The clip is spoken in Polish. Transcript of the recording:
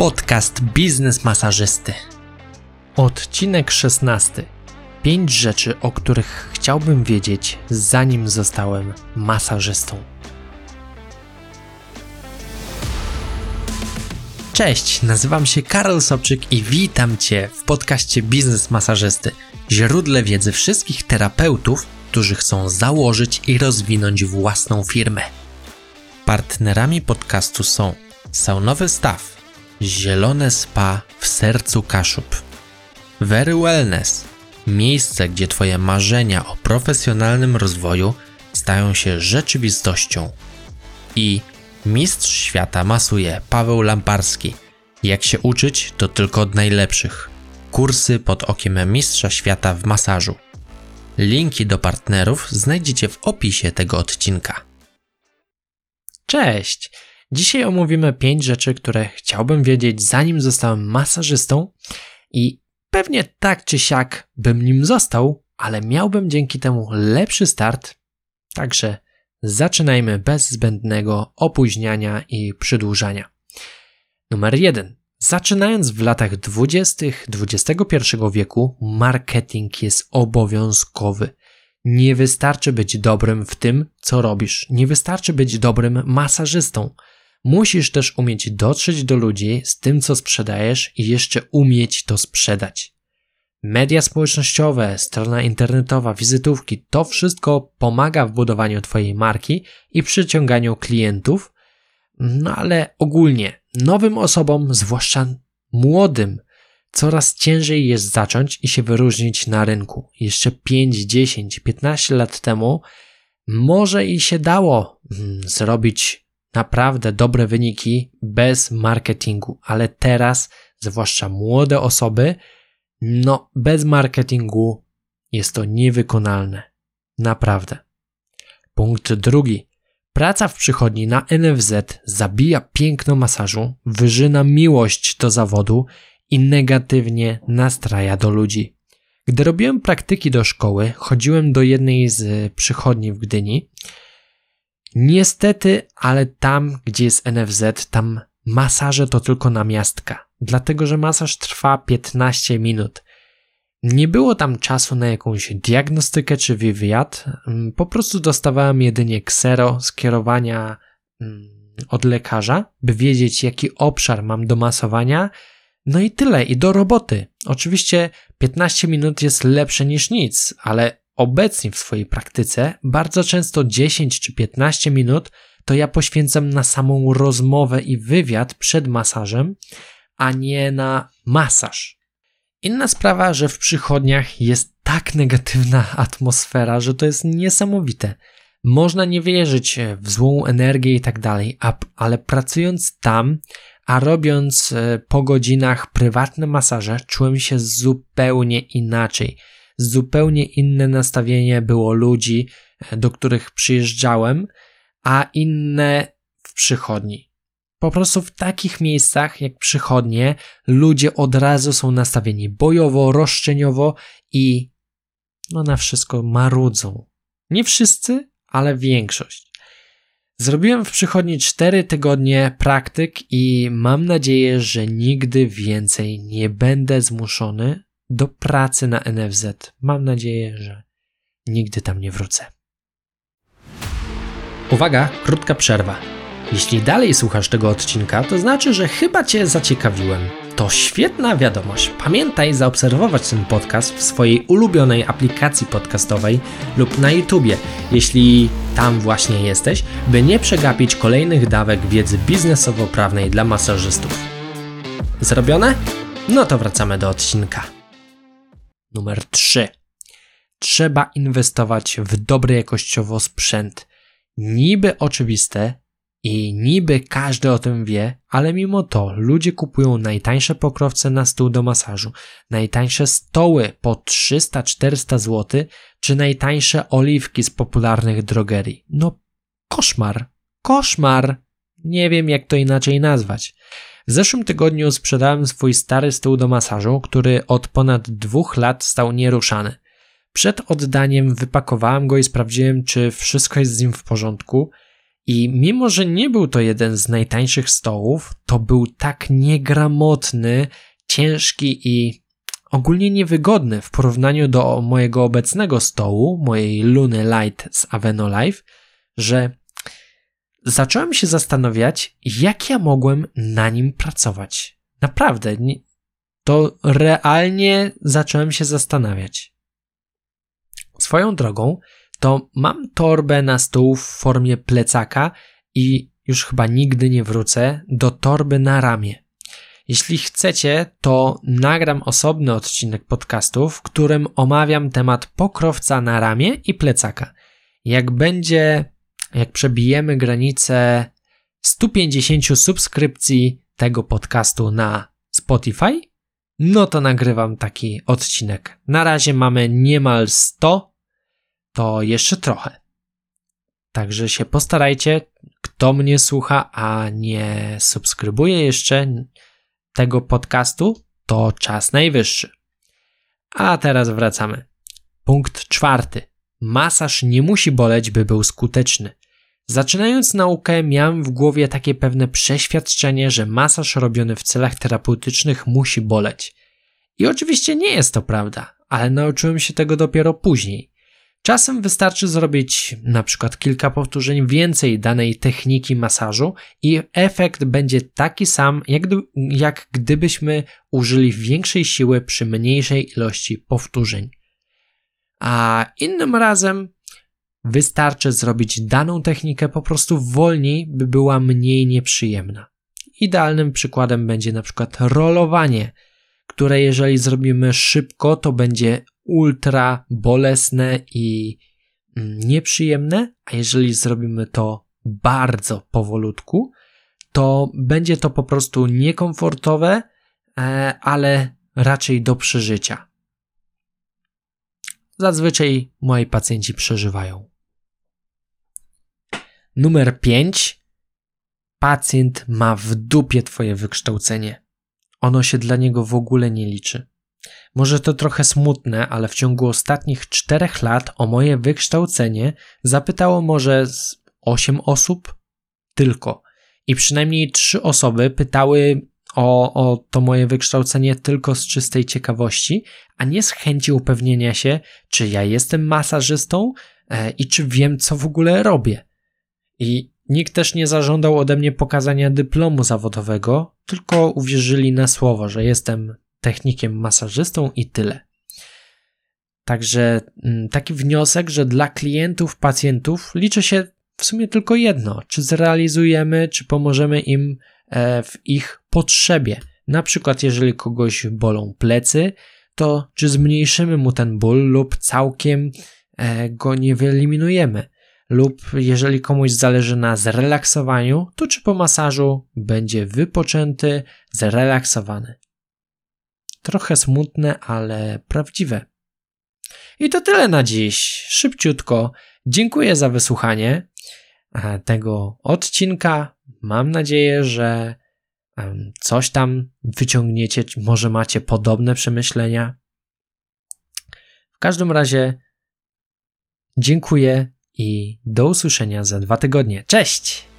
Podcast Biznes Masażysty. Odcinek 16. Pięć rzeczy, o których chciałbym wiedzieć, zanim zostałem masażystą. Cześć, nazywam się Karol Sobczyk i witam Cię w podcaście Biznes Masażysty, źródle wiedzy wszystkich terapeutów, którzy chcą założyć i rozwinąć własną firmę. Partnerami podcastu są Saunowy Staw, Zielone Spa w sercu Kaszub, Very Wellness, miejsce, gdzie Twoje marzenia o profesjonalnym rozwoju stają się rzeczywistością i Mistrz świata masuje Paweł Lamparski. Jak się uczyć, to tylko od najlepszych. Kursy pod okiem Mistrza Świata w masażu. Linki do partnerów znajdziecie w opisie tego odcinka. Cześć! Dzisiaj omówimy 5 rzeczy, które chciałbym wiedzieć zanim zostałem masażystą i pewnie tak czy siak bym nim został, ale miałbym dzięki temu lepszy start. Także zaczynajmy bez zbędnego opóźniania i przedłużania. Numer 1. Zaczynając w latach 20. XXI wieku, marketing jest obowiązkowy. Nie wystarczy być dobrym w tym, co robisz. Nie wystarczy być dobrym masażystą. Musisz też umieć dotrzeć do ludzi z tym, co sprzedajesz i jeszcze umieć to sprzedać. Media społecznościowe, strona internetowa, wizytówki to wszystko pomaga w budowaniu Twojej marki i przyciąganiu klientów, no ale ogólnie nowym osobom, zwłaszcza młodym, coraz ciężej jest zacząć i się wyróżnić na rynku. Jeszcze 5, 10, 15 lat temu może i się dało mm, zrobić naprawdę dobre wyniki bez marketingu, ale teraz, zwłaszcza młode osoby, no, bez marketingu jest to niewykonalne. Naprawdę. Punkt drugi. Praca w przychodni na NFZ zabija piękno masażu, wyżyna miłość do zawodu i negatywnie nastraja do ludzi. Gdy robiłem praktyki do szkoły, chodziłem do jednej z przychodni w Gdyni. Niestety, ale tam, gdzie jest NFZ, tam masaże to tylko namiastka dlatego że masaż trwa 15 minut. Nie było tam czasu na jakąś diagnostykę czy wywiad, mm, po prostu dostawałem jedynie ksero skierowania mm, od lekarza, by wiedzieć jaki obszar mam do masowania, no i tyle, i do roboty. Oczywiście 15 minut jest lepsze niż nic, ale obecnie w swojej praktyce bardzo często 10 czy 15 minut to ja poświęcam na samą rozmowę i wywiad przed masażem, a nie na masaż. Inna sprawa, że w przychodniach jest tak negatywna atmosfera, że to jest niesamowite. Można nie wierzyć w złą energię i tak dalej, ale pracując tam, a robiąc e, po godzinach prywatne masaże, czułem się zupełnie inaczej. Zupełnie inne nastawienie było ludzi, e, do których przyjeżdżałem, a inne w przychodni. Po prostu w takich miejscach jak przychodnie ludzie od razu są nastawieni bojowo, roszczeniowo i no na wszystko marudzą. Nie wszyscy, ale większość. Zrobiłem w przychodni 4 tygodnie praktyk i mam nadzieję, że nigdy więcej nie będę zmuszony do pracy na NFZ. Mam nadzieję, że nigdy tam nie wrócę. Uwaga, krótka przerwa. Jeśli dalej słuchasz tego odcinka, to znaczy, że chyba Cię zaciekawiłem. To świetna wiadomość. Pamiętaj zaobserwować ten podcast w swojej ulubionej aplikacji podcastowej lub na YouTubie, jeśli tam właśnie jesteś, by nie przegapić kolejnych dawek wiedzy biznesowo-prawnej dla masażystów. Zrobione? No to wracamy do odcinka. Numer 3. Trzeba inwestować w dobry jakościowo sprzęt. Niby oczywiste, i niby każdy o tym wie, ale mimo to ludzie kupują najtańsze pokrowce na stół do masażu, najtańsze stoły po 300-400 zł, czy najtańsze oliwki z popularnych drogerii. No, koszmar, koszmar. Nie wiem, jak to inaczej nazwać. W zeszłym tygodniu sprzedałem swój stary stół do masażu, który od ponad dwóch lat stał nieruszany. Przed oddaniem wypakowałem go i sprawdziłem, czy wszystko jest z nim w porządku I mimo, że nie był to jeden z najtańszych stołów, to był tak niegramotny, ciężki i ogólnie niewygodny w porównaniu do mojego obecnego stołu, mojej Luny Light z Aveno Life, że zacząłem się zastanawiać, jak ja mogłem na nim pracować. Naprawdę, to realnie zacząłem się zastanawiać. Swoją drogą, to mam torbę na stół w formie plecaka i już chyba nigdy nie wrócę do torby na ramię. Jeśli chcecie, to nagram osobny odcinek podcastu, w którym omawiam temat pokrowca na ramię i plecaka. Jak będzie, jak przebijemy granicę 150 subskrypcji tego podcastu na Spotify, no to nagrywam taki odcinek. Na razie mamy niemal 100, to jeszcze trochę. Także się postarajcie, kto mnie słucha, a nie subskrybuje jeszcze tego podcastu, to czas najwyższy. A teraz wracamy. Punkt czwarty. Masaż nie musi boleć, by był skuteczny. Zaczynając naukę, miałem w głowie takie pewne przeświadczenie, że masaż robiony w celach terapeutycznych musi boleć. I oczywiście nie jest to prawda, ale nauczyłem się tego dopiero później. Czasem wystarczy zrobić na przykład kilka powtórzeń więcej danej techniki masażu i efekt będzie taki sam, jak, jak gdybyśmy użyli większej siły przy mniejszej ilości powtórzeń. A innym razem wystarczy zrobić daną technikę po prostu wolniej, by była mniej nieprzyjemna. Idealnym przykładem będzie na przykład rolowanie, które jeżeli zrobimy szybko, to będzie ultra bolesne i mm, nieprzyjemne, a jeżeli zrobimy to bardzo powolutku, to będzie to po prostu niekomfortowe, e, ale raczej do przeżycia. Zazwyczaj moi pacjenci przeżywają. Numer 5. Pacjent ma w dupie Twoje wykształcenie. Ono się dla niego w ogóle nie liczy. Może to trochę smutne, ale w ciągu ostatnich czterech lat o moje wykształcenie zapytało może z 8 osób tylko. I przynajmniej trzy osoby pytały o, o to moje wykształcenie tylko z czystej ciekawości, a nie z chęci upewnienia się, czy ja jestem masażystą e, i czy wiem, co w ogóle robię. I nikt też nie zażądał ode mnie pokazania dyplomu zawodowego, tylko uwierzyli na słowo, że jestem technikiem masażystą i tyle. Także mm, taki wniosek, że dla klientów, pacjentów liczy się w sumie tylko jedno: czy zrealizujemy, czy pomożemy im w ich potrzebie. Na przykład, jeżeli kogoś bolą plecy, to czy zmniejszymy mu ten ból, lub całkiem e, go nie wyeliminujemy. Lub jeżeli komuś zależy na zrelaksowaniu, to czy po masażu będzie wypoczęty, zrelaksowany. Trochę smutne, ale prawdziwe. I to tyle na dziś. Szybciutko. Dziękuję za wysłuchanie e, tego odcinka. Mam nadzieję, że coś tam wyciągniecie, może macie podobne przemyślenia. W każdym razie dziękuję i do usłyszenia za dwa tygodnie. Cześć!